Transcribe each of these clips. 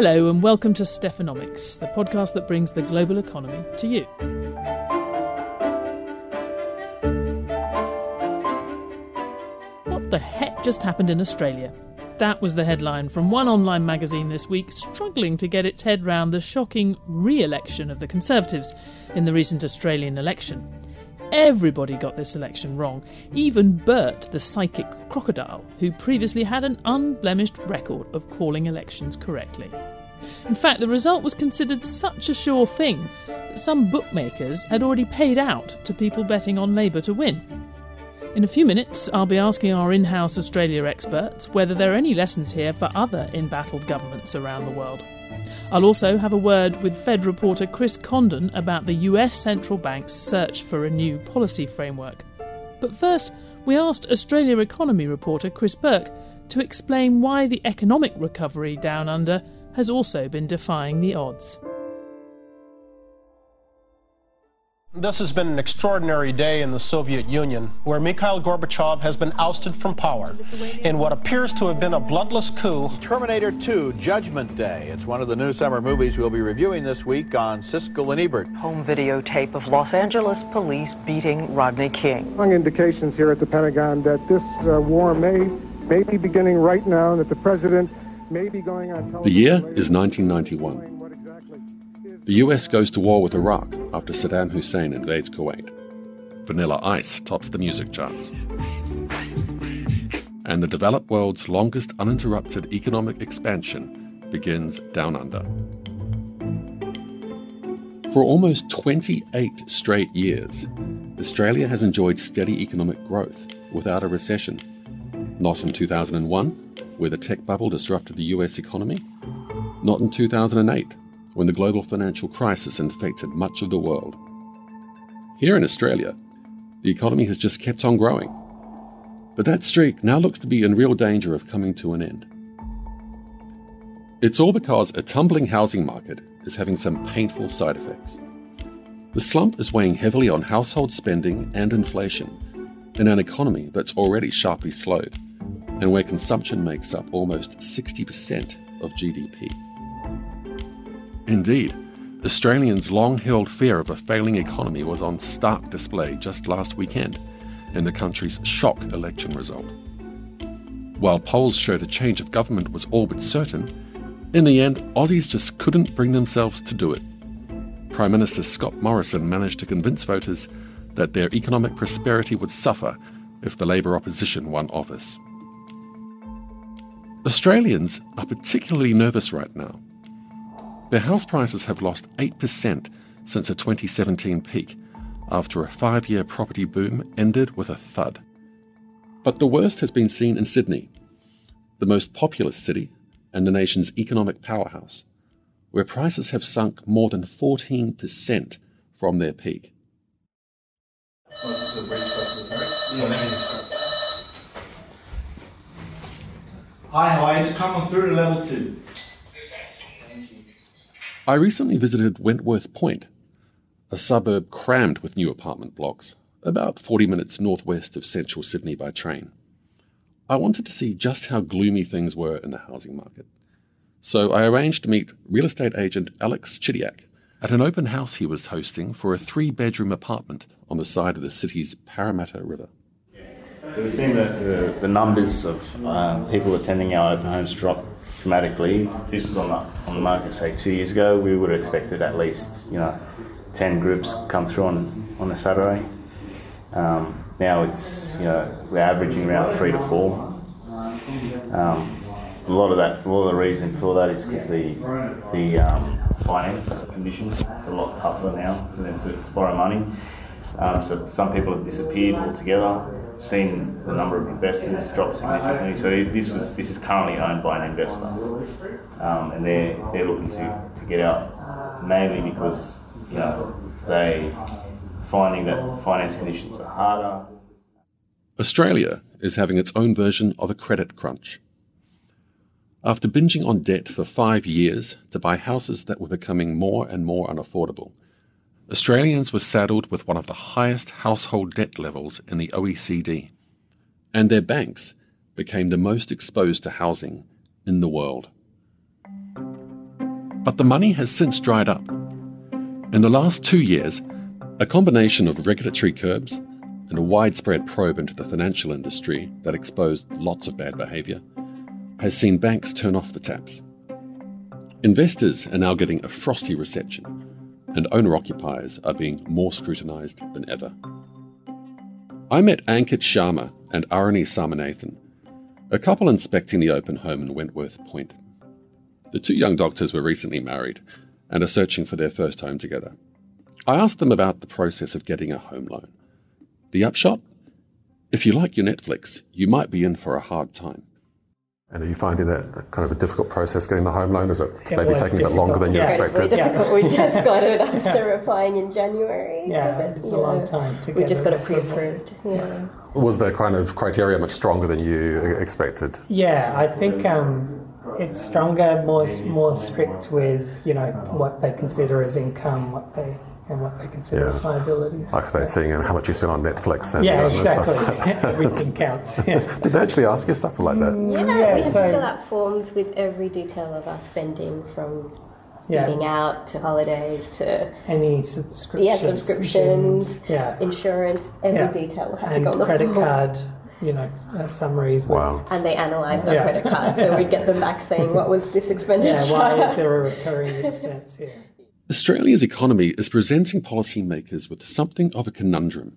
Hello, and welcome to Stephanomics, the podcast that brings the global economy to you. What the heck just happened in Australia? That was the headline from one online magazine this week, struggling to get its head round the shocking re election of the Conservatives in the recent Australian election. Everybody got this election wrong, even Bert, the psychic crocodile, who previously had an unblemished record of calling elections correctly. In fact, the result was considered such a sure thing that some bookmakers had already paid out to people betting on Labour to win. In a few minutes, I'll be asking our in house Australia experts whether there are any lessons here for other embattled governments around the world. I'll also have a word with Fed reporter Chris Condon about the US central bank's search for a new policy framework. But first, we asked Australia economy reporter Chris Bourke to explain why the economic recovery down under has also been defying the odds. This has been an extraordinary day in the Soviet Union, where Mikhail Gorbachev has been ousted from power in what appears to have been a bloodless coup. Terminator 2 Judgment Day. It's one of the new summer movies we'll be reviewing this week on Siskel and Ebert. Home videotape of Los Angeles police beating Rodney King. Strong indications here at the Pentagon that this uh, war may, may be beginning right now and that the president may going on The year is 1991. The US goes to war with Iraq after Saddam Hussein invades Kuwait. Vanilla Ice tops the music charts. And the developed world's longest uninterrupted economic expansion begins down under. For almost 28 straight years, Australia has enjoyed steady economic growth without a recession. Not in 2001, where the tech bubble disrupted the US economy. Not in 2008, when the global financial crisis infected much of the world. Here in Australia, the economy has just kept on growing. But that streak now looks to be in real danger of coming to an end. It's all because a tumbling housing market is having some painful side effects. The slump is weighing heavily on household spending and inflation in an economy that's already sharply slowed and where consumption makes up almost 60% of GDP. Indeed, Australians' long held fear of a failing economy was on stark display just last weekend in the country's shock election result. While polls showed a change of government was all but certain, in the end, Aussies just couldn't bring themselves to do it. Prime Minister Scott Morrison managed to convince voters that their economic prosperity would suffer if the Labour opposition won office. Australians are particularly nervous right now their house prices have lost 8% since a 2017 peak, after a five year property boom ended with a thud. But the worst has been seen in Sydney, the most populous city and the nation's economic powerhouse, where prices have sunk more than 14% from their peak. Hi, how are you? Just come on through to level two. I recently visited Wentworth Point, a suburb crammed with new apartment blocks, about 40 minutes northwest of central Sydney by train. I wanted to see just how gloomy things were in the housing market. So I arranged to meet real estate agent Alex Chidiak at an open house he was hosting for a three bedroom apartment on the side of the city's Parramatta River. So we've seen the, the, the numbers of um, people attending our open homes drop dramatically. If this was on the, on the market, say, two years ago, we would have expected at least, you know, 10 groups come through on, on a Saturday. Um, now it's, you know, we're averaging around three to four. Um, a lot of that, a lot of the reason for that is because the, the um, finance conditions, it's a lot tougher now for them to, to borrow money. Um, so some people have disappeared altogether seen the number of investors drop significantly. So this was this is currently owned by an investor, um, and they're they're looking to, to get out mainly because you know they finding that finance conditions are harder. Australia is having its own version of a credit crunch. After binging on debt for five years to buy houses that were becoming more and more unaffordable, Australians were saddled with one of the highest household debt levels in the OECD, and their banks became the most exposed to housing in the world. But the money has since dried up. In the last two years, a combination of regulatory curbs and a widespread probe into the financial industry that exposed lots of bad behaviour has seen banks turn off the taps. Investors are now getting a frosty reception, and owner occupiers are being more scrutinised than ever. I met Ankit Sharma and Arani Samanathan, a couple inspecting the open home in Wentworth Point. The two young doctors were recently married and are searching for their first home together. I asked them about the process of getting a home loan. The upshot? If you like your Netflix, you might be in for a hard time. And are you finding that kind of a difficult process getting the home loan? Is it, it maybe taking a bit longer than you yeah. expected? difficult. We just got it after applying in January. Yeah, it was a long time to We just got it pre-approved. Yeah. Was the kind of criteria much stronger than you expected? Yeah, I think um, it's stronger, more more strict with you know what they consider as income, what they and what they consider Yeah. as liabilities. Like they're seeing how much you spend on Netflix and yeah, exactly. stuff. Everything counts. Yeah. Did they actually ask you stuff like that? Yeah, Yeah, we had so- to fill out forms with every detail of our spending from Yeah. eating out to holidays to Any subscriptions? yeah subscriptions, yeah, insurance, every Yeah. detail had to and go on the credit form. card. You know, uh, summaries. Wow. And they analysed our Yeah. credit card, so we'd get them back saying what was this expenditure. Yeah, why is there a recurring expense here? Australia's economy is presenting policymakers with something of a conundrum.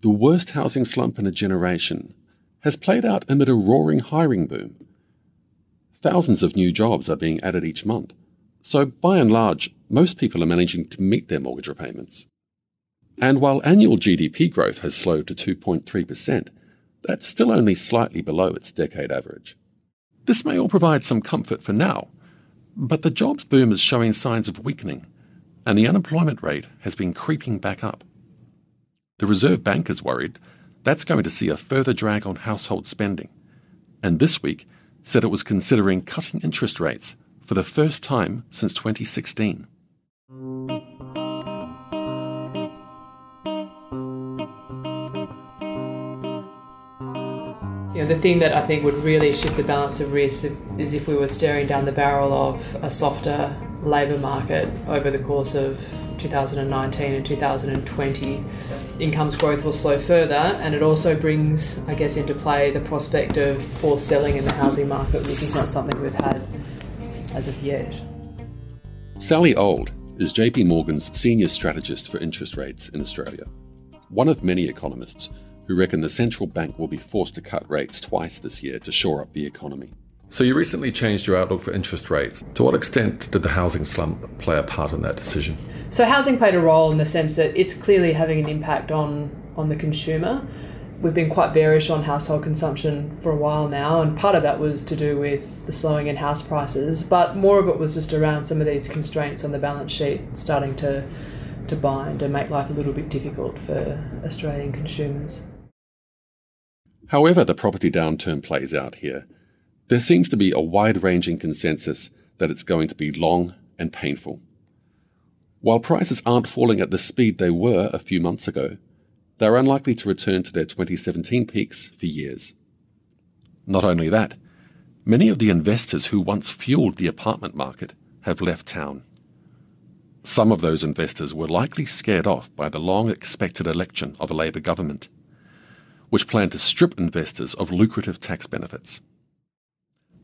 The worst housing slump in a generation has played out amid a roaring hiring boom. Thousands of new jobs are being added each month, so by and large, most people are managing to meet their mortgage repayments. And while annual GDP growth has slowed to 2.3%, that's still only slightly below its decade average. This may all provide some comfort for now, but the jobs boom is showing signs of weakening, and the unemployment rate has been creeping back up. The Reserve Bank is worried that's going to see a further drag on household spending, and this week said it was considering cutting interest rates for the first time since 2016. Know, the thing that I think would really shift the balance of risk is if we were staring down the barrel of a softer labour market over the course of 2019 and 2020. Incomes growth will slow further, and it also brings, I guess, into play the prospect of forced selling in the housing market, which is not something we've had as of yet. Sally Auld is JP Morgan's senior strategist for interest rates in Australia, one of many economists who reckon the central bank will be forced to cut rates twice this year to shore up the economy. So you recently changed your outlook for interest rates. To what extent did the housing slump play a part in that decision? So housing played a role in the sense that it's clearly having an impact on on the consumer. We've been quite bearish on household consumption for a while now, and part of that was to do with the slowing in house prices, but more of it was just around some of these constraints on the balance sheet starting to to bind and make life a little bit difficult for Australian consumers. However, the property downturn plays out here, there seems to be a wide ranging consensus that it's going to be long and painful. While prices aren't falling at the speed they were a few months ago, they're unlikely to return to their 2017 peaks for years. Not only that, many of the investors who once fueled the apartment market have left town. Some of those investors were likely scared off by the long expected election of a Labour government, which planned to strip investors of lucrative tax benefits.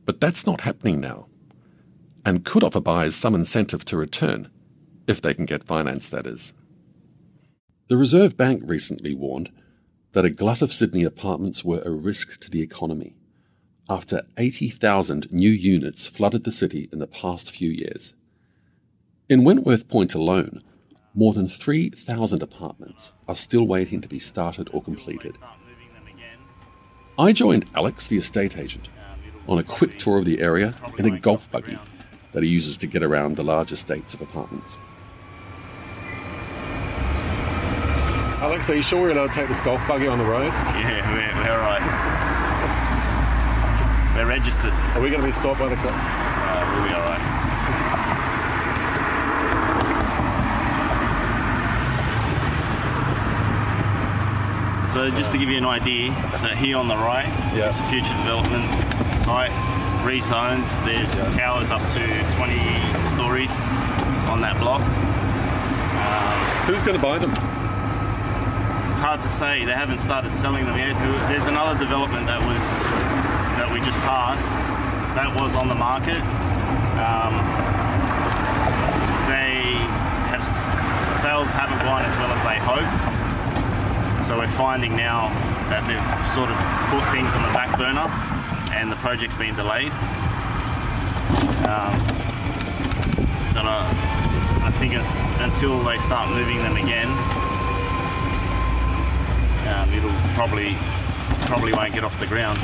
But that's not happening now, and could offer buyers some incentive to return, if they can get finance, that is. The Reserve Bank recently warned that a glut of Sydney apartments were a risk to the economy after 80,000 new units flooded the city in the past few years. In Wentworth Point alone, more than 3,000 apartments are still waiting to be started or completed. I joined Alex, the estate agent, on a quick tour of the area in a golf buggy that he uses to get around the large estates of apartments. Alex, are you sure we're allowed to take this golf buggy on the road? Yeah, we're, we're all right. We're registered. Are we going to be stopped by the cops? Uh, we'll be all right. So just to give you an idea, so here on the right Yeah. is a future development site, rezoned. There's towers up to 20 stories on that block. Um, Who's going to buy them? It's hard to say. They haven't started selling them yet. There's another development that was that we just passed. That was on the market. Um, they have sales haven't gone as well as they hoped. So we're finding now that they've sort of put things on the back burner and the project's been delayed. Um, but I, I think it's, until they start moving them again, um, it'll probably probably won't get off the ground.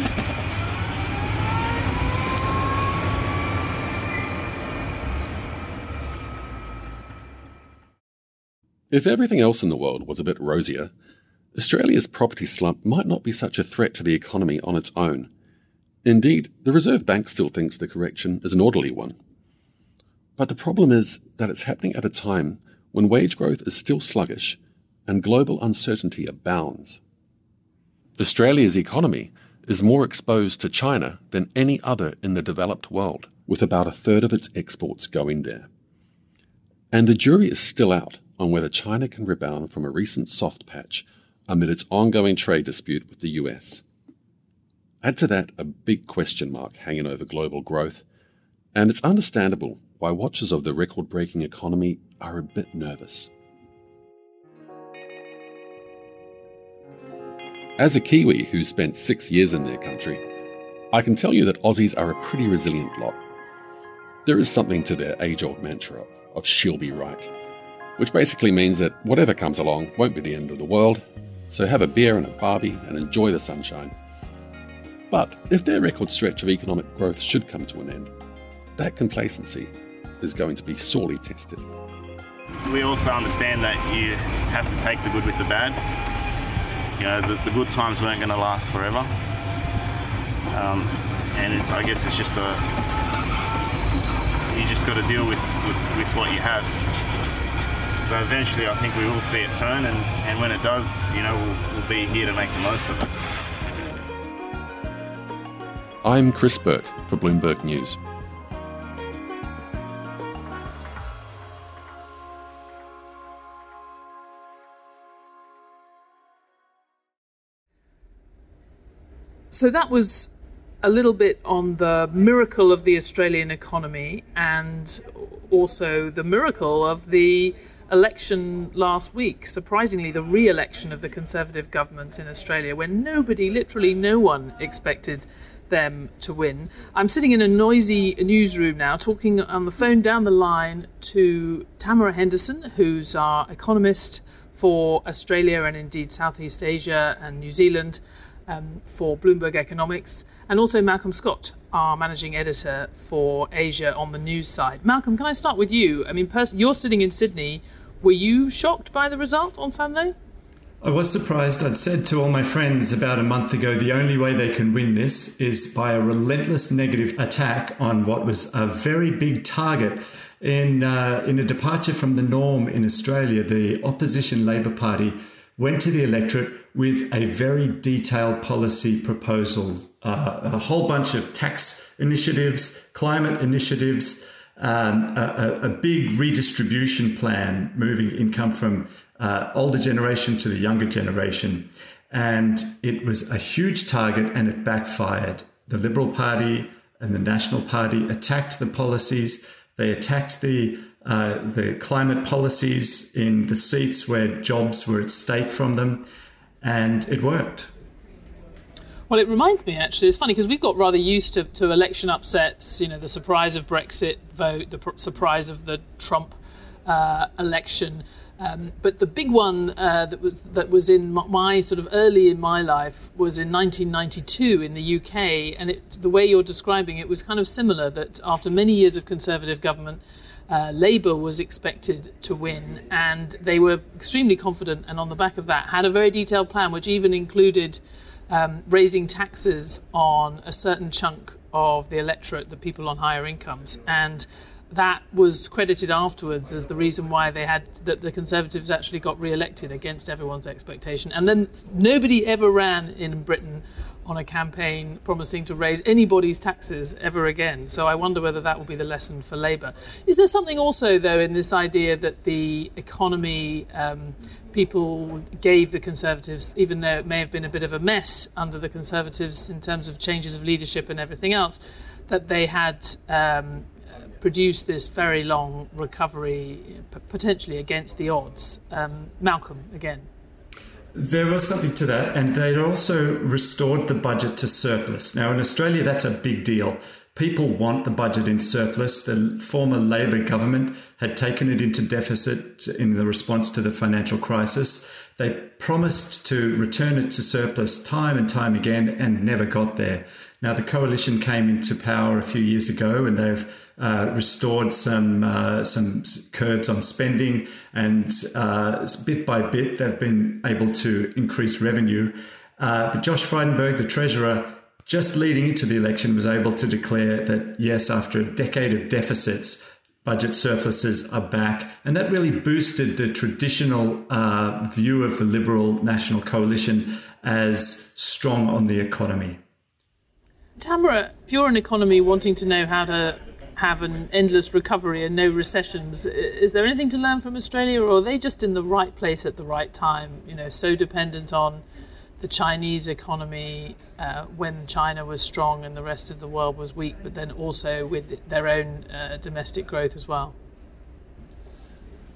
If everything else in the world was a bit rosier, Australia's property slump might not be such a threat to the economy on its own. Indeed, the Reserve Bank still thinks the correction is an orderly one. But the problem is that it's happening at a time when wage growth is still sluggish and global uncertainty abounds. Australia's economy is more exposed to China than any other in the developed world, with about a third of its exports going there. And the jury is still out on whether China can rebound from a recent soft patch amid its ongoing trade dispute with the US. Add to that a big question mark hanging over global growth, and it's understandable why watchers of the record breaking economy are a bit nervous. As a Kiwi who spent six years in their country, I can tell you that Aussies are a pretty resilient lot. There is something to their age old mantra of she'll be right, which basically means that whatever comes along won't be the end of the world, so have a beer and a barbie and enjoy the sunshine. But if their record stretch of economic growth should come to an end, that complacency is going to be sorely tested. We also understand that you have to take the good with the bad. You know, the, the good times weren't going to last forever. Um, and it's, I guess it's just a, you just got to deal with, with, with what you have. So eventually, I think we will see it turn, and, and when it does, you know, we'll, we'll be here to make the most of it. I'm Chris Bourke for Bloomberg News. So that was a little bit on the miracle of the Australian economy and also the miracle of the election last week. Surprisingly, the re election of the Conservative government in Australia, when nobody, literally no one, expected them to win. I'm sitting in a noisy newsroom now, talking on the phone down the line to Tamara Henderson, who's our economist for Australia and indeed Southeast Asia and New Zealand um, for Bloomberg Economics, and also Malcolm Scott, our managing editor for Asia on the news side. Malcolm, can I start with you? I mean, pers- you're sitting in Sydney. Were you shocked by the result on Sunday? I was surprised. I'd said to all my friends about a month ago the only way they can win this is by a relentless negative attack on what was a very big target. In, uh, in a departure from the norm in Australia, the opposition Labor Party went to the electorate with a very detailed policy proposal, uh, a whole bunch of tax initiatives, climate initiatives, um, a, a, big redistribution plan, moving income from uh, older generation to the younger generation. And it was a huge target and it backfired. The Liberal Party and the National Party attacked the policies. They attacked the uh, the climate policies in the seats where jobs were at stake from them, and it worked. Well, it reminds me actually. It's funny because we've got rather used to, to election upsets. You know, the surprise of Brexit vote, the pr- surprise of the Trump uh, election. Um, but the big one uh, that was that was in my sort of early in my life was in 1992 in the UK, and it, the way you're describing it was kind of similar. That after many years of Conservative government, uh, Labour was expected to win, and they were extremely confident, and on the back of that, had a very detailed plan, which even included um, raising taxes on a certain chunk of the electorate, the people on higher incomes, and that was credited afterwards as the reason why they had that the Conservatives actually got re-elected against everyone's expectation. And then nobody ever ran in Britain on a campaign promising to raise anybody's taxes ever again. So I wonder whether that will be the lesson for Labour. Is there something also, though, in this idea that the economy um, people gave the Conservatives, even though it may have been a bit of a mess under the Conservatives in terms of changes of leadership and everything else, that they had um, produced this very long recovery, potentially against the odds? Um, Malcolm, again. There was something to that, and they'd also restored the budget to surplus. Now, in Australia, that's a big deal. People want the budget in surplus. The former Labor government had taken it into deficit in the response to the financial crisis. They promised to return it to surplus time and time again and never got there. Now, the coalition came into power a few years ago and they've uh, restored some uh, some curbs on spending, and uh, bit by bit they've been able to increase revenue. Uh, but Josh Frydenberg, the treasurer, just leading into the election, was able to declare that yes, after a decade of deficits, budget surpluses are back, and that really boosted the traditional uh, view of the Liberal National Coalition as strong on the economy. Tamara, if you're an economy wanting to know how to have an endless recovery and no recessions. Is there anything to learn from Australia, or are they just in the right place at the right time? You know, so dependent on the Chinese economy uh, when China was strong and the rest of the world was weak, but then also with their own uh, domestic growth as well.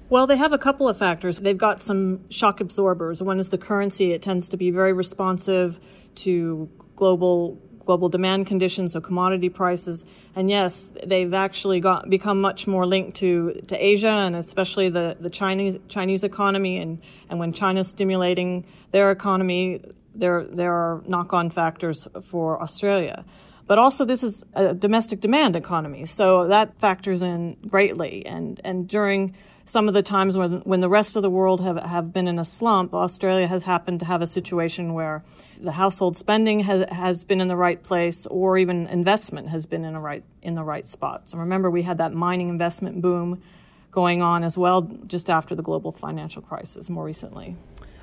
Well, they have a couple of factors. They've got some shock absorbers. One is the currency. It tends to be very responsive to global global demand conditions, so commodity prices. And yes, they've actually got become much more linked to, to Asia and especially the, the Chinese Chinese economy. And, and when China's stimulating their economy, there there are knock on factors for Australia. But also, this is a domestic demand economy, so that factors in greatly. And and during some of the times when, when the rest of the world have, have been in a slump, Australia has happened to have a situation where the household spending has, has been in the right place or even investment has been in, a right, in the right spot. So remember, we had that mining investment boom going on as well just after the global financial crisis more recently.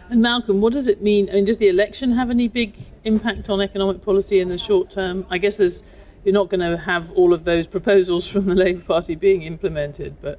And Malcolm, what does it mean? I mean, does the election have any big impact on economic policy in the short term? I guess there's you're not going to have all of those proposals from the Labour Party being implemented, but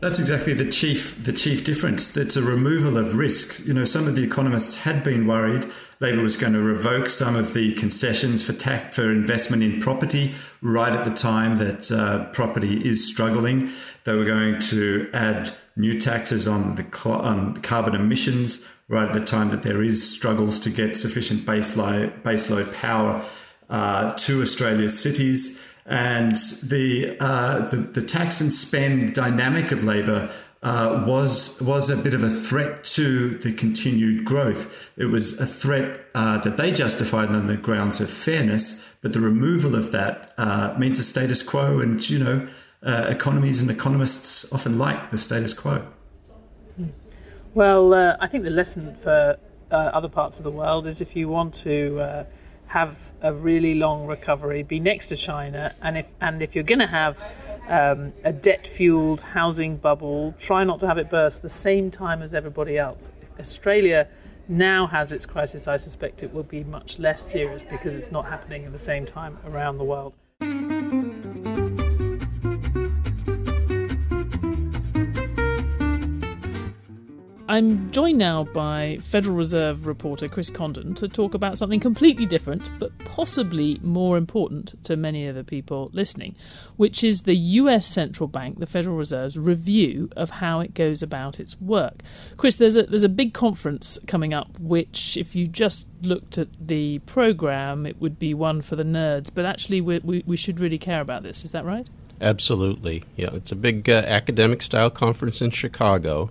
that's exactly the chief the chief difference. It's a removal of risk. You know, some of the economists had been worried Labor was going to revoke some of the concessions for tax for investment in property right at the time that uh, property is struggling. They were going to add new taxes on the on carbon emissions right at the time that there is struggles to get sufficient baseload baseload power uh, to Australia's cities and the, uh, the, the tax and spend dynamic of labour uh, was was a bit of a threat to the continued growth. It was a threat uh, that they justified on the grounds of fairness, but the removal of that uh, means a status quo, and you know, uh, economies and economists often like the status quo. Well, uh, I think the lesson for other parts of the world is if you want to have a really long recovery, be next to China, and if and if you're going to have um, a debt-fueled housing bubble, try not to have it burst the same time as everybody else. If Australia now has its crisis, I suspect it will be much less serious because it's not happening at the same time around the world. I'm joined now by Federal Reserve reporter Chris Condon to talk about something completely different, but possibly more important to many of the people listening, which is the US Central Bank, the Federal Reserve's review of how it goes about its work. Chris, there's a there's a big conference coming up, which if you just looked at the program, it would be one for the nerds, but actually we we, we should really care about this. Is that right? Absolutely. Yeah, it's a big uh, academic style conference in Chicago.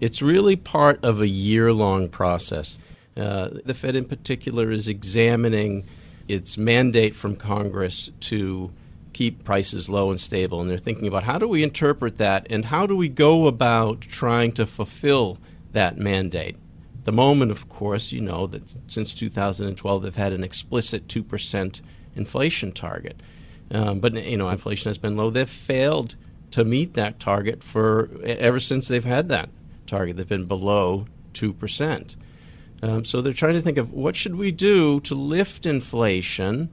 It's really part of a year long process. Uh, the Fed, in particular, is examining its mandate from Congress to keep prices low and stable. And they're thinking about how do we interpret that and how do we go about trying to fulfill that mandate. The moment, of course, you know that since 2012 they've had an explicit 2% inflation target. Um, but you know, inflation has been low. They've failed to meet that target for ever since they've had that target. They've been below 2%. Um, so they're trying to think of what should we do to lift inflation,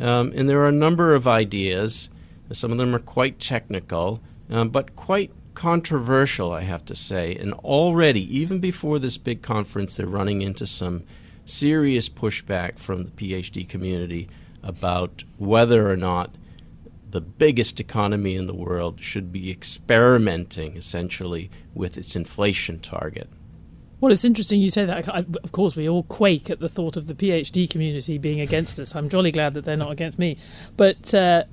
um, and there are a number of ideas. Some of them are quite technical, um, but quite controversial, I have to say. And already, even before this big conference, they're running into some serious pushback from the PhD community about whether or not the biggest economy in the world should be experimenting essentially with its inflation target. Well, it's interesting you say that. Of course, we all quake at the thought of the PhD community being against us. I'm jolly glad that they're not against me. But uh,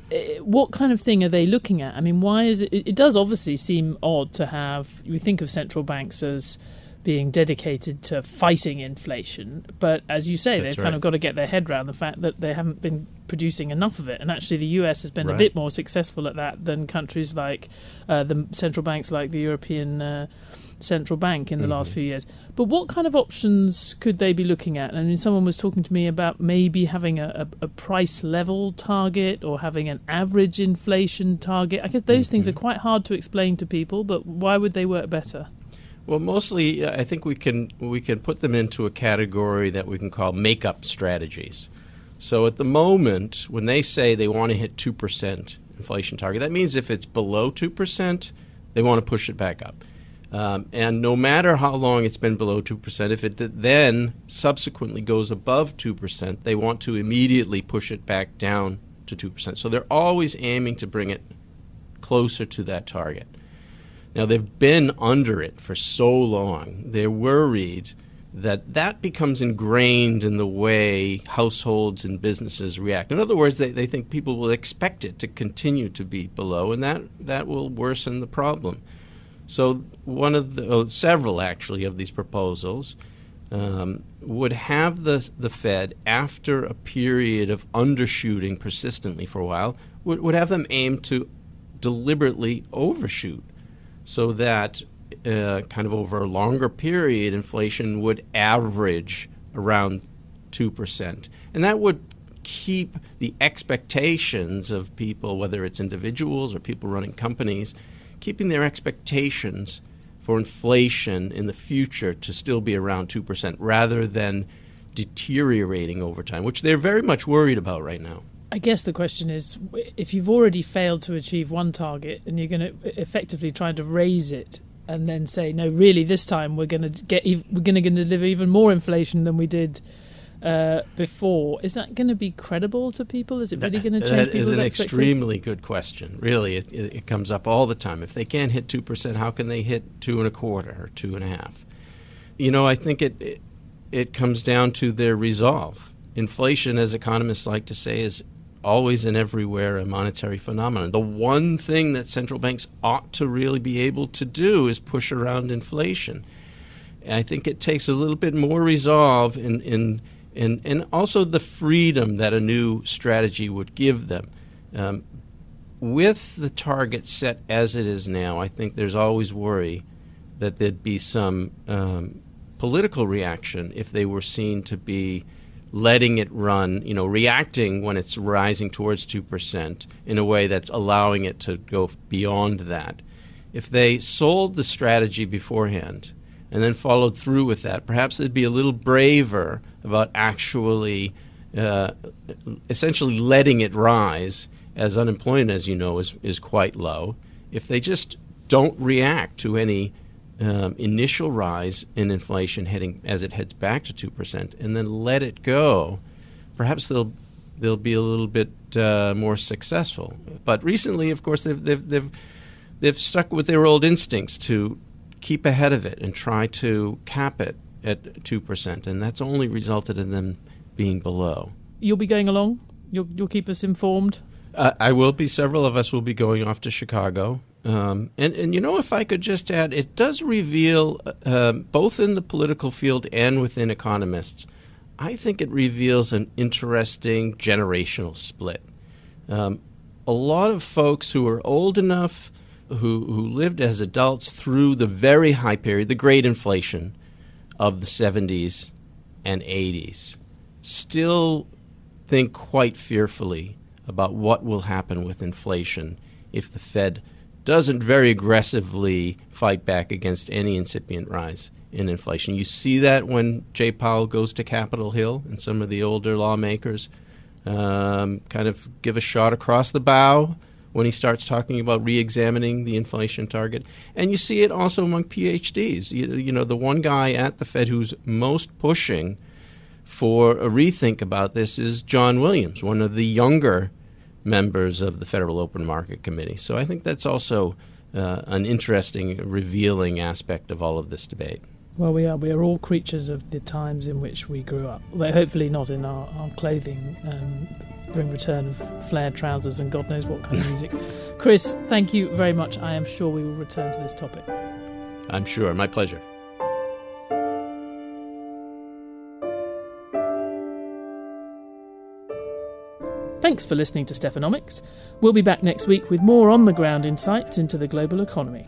what kind of thing are they looking at? I mean, why is it? It does obviously seem odd to have. We think of central banks as being dedicated to fighting inflation. But as you say, That's they've right. kind of got to get their head around the fact that they haven't been producing enough of it. And actually, the US has been right. a bit more successful at that than countries like uh, the central banks, like the European uh, Central Bank, in the mm-hmm. last few years. But what kind of options could they be looking at? I mean, someone was talking to me about maybe having a, a, a price level target or having an average inflation target. I guess those mm-hmm. things are quite hard to explain to people, but why would they work better? Well, mostly, I think we can we can put them into a category that we can call make-up strategies. So at the moment, when they say they want to hit two percent inflation target, that means if it's below two percent, they want to push it back up. Um, and no matter how long it's been below 2%, if it then subsequently goes above 2%, they want to immediately push it back down to 2%. So they're always aiming to bring it closer to that target. Now, they've been under it for so long, they're worried that that becomes ingrained in the way households and businesses react. In other words, they, they think people will expect it to continue to be below, and that, that will worsen the problem. So, one of the, oh, several actually, of these proposals um, would have the, the Fed, after a period of undershooting persistently for a while, would, would have them aim to deliberately overshoot so that uh, kind of over a longer period, inflation would average around 2%. And that would keep the expectations of people, whether it's individuals or people running companies, keeping their expectations for inflation in the future to still be around 2% rather than deteriorating over time, which they're very much worried about right now. I guess the question is if you've already failed to achieve one target and you're going to effectively try to raise it and then say no really this time we're going to get we're going to deliver even more inflation than we did uh, before is that going to be credible to people? Is it really going to change that is an extremely good question. Really it, it, comes up all the time. If they can't hit 2% how can they hit two and a quarter or two and a half? You know i think it, it, it comes down to their resolve. Inflation as economists like to say is always and everywhere a monetary phenomenon. The one thing that central banks ought to really be able to do is push around inflation. I think it takes a little bit more resolve in, in, in, and also the freedom that a new strategy would give them. Um, with the target set as it is now, I think there's always worry that there'd be some um, political reaction if they were seen to be letting it run, you know, reacting when it's rising towards 2% in a way that's allowing it to go beyond that. If they sold the strategy beforehand and then followed through with that, perhaps they'd be a little braver about actually uh, essentially letting it rise, as unemployment, as you know, is, is quite low. If they just don't react to any um, initial rise in inflation heading as it heads back to two percent, and then let it go, perhaps they'll they'll be a little bit uh, more successful. But recently, of course, they've they've they've they've stuck with their old instincts to keep ahead of it and try to cap it at two percent, and that's only resulted in them being below. You'll be going along. You'll you'll keep us informed. Uh, I will be. Several of us will be going off to Chicago um, and, and you know, if I could just add, it does reveal, uh, both in the political field and within economists, I think it reveals an interesting generational split. Um, a lot of folks who are old enough, who, who lived as adults through the very high period, the great inflation of the 70s and 80s, still think quite fearfully about what will happen with inflation if the Fed doesn't very aggressively fight back against any incipient rise in inflation. You see that when Jay Powell goes to Capitol Hill and some of the older lawmakers um, kind of give a shot across the bow when he starts talking about re-examining the inflation target. And you see it also among PhDs. You, you know, the one guy at the Fed who's most pushing for a rethink about this is John Williams, one of the younger members of the Federal Open Market Committee. So I think that's also uh, an interesting, revealing aspect of all of this debate. Well, we are. We are all creatures of the times in which we grew up. Although hopefully not in our, our clothing, um, bring return of flared trousers and God knows what kind of music. Chris, thank you very much. I am sure we will return to this topic. I'm sure. My pleasure. Thanks for listening to Stephanomics. We'll be back next week with more on the ground insights into the global economy.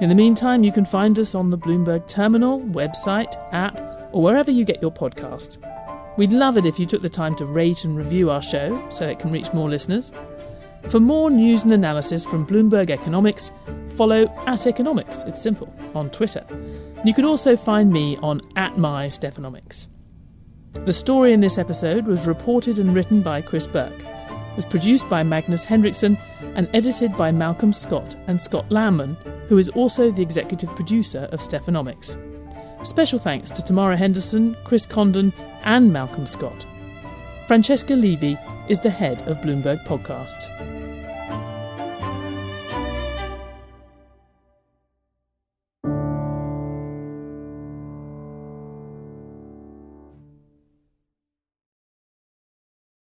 In the meantime, you can find us on the Bloomberg Terminal, website, app, or wherever you get your podcasts. We'd love it if you took the time to rate and review our show so it can reach more listeners. For more news and analysis from Bloomberg Economics, follow at Economics, it's simple, on Twitter. You can also find me on at my Stephanomics. The story in this episode was reported and written by Chris Bourke, was produced by Magnus Henriksson, and edited by Malcolm Scott and Scott Lanman, who is also the executive producer of Stephanomics. Special thanks to Tamara Henderson, Chris Condon, and Malcolm Scott. Francesca Levy is the head of Bloomberg Podcasts.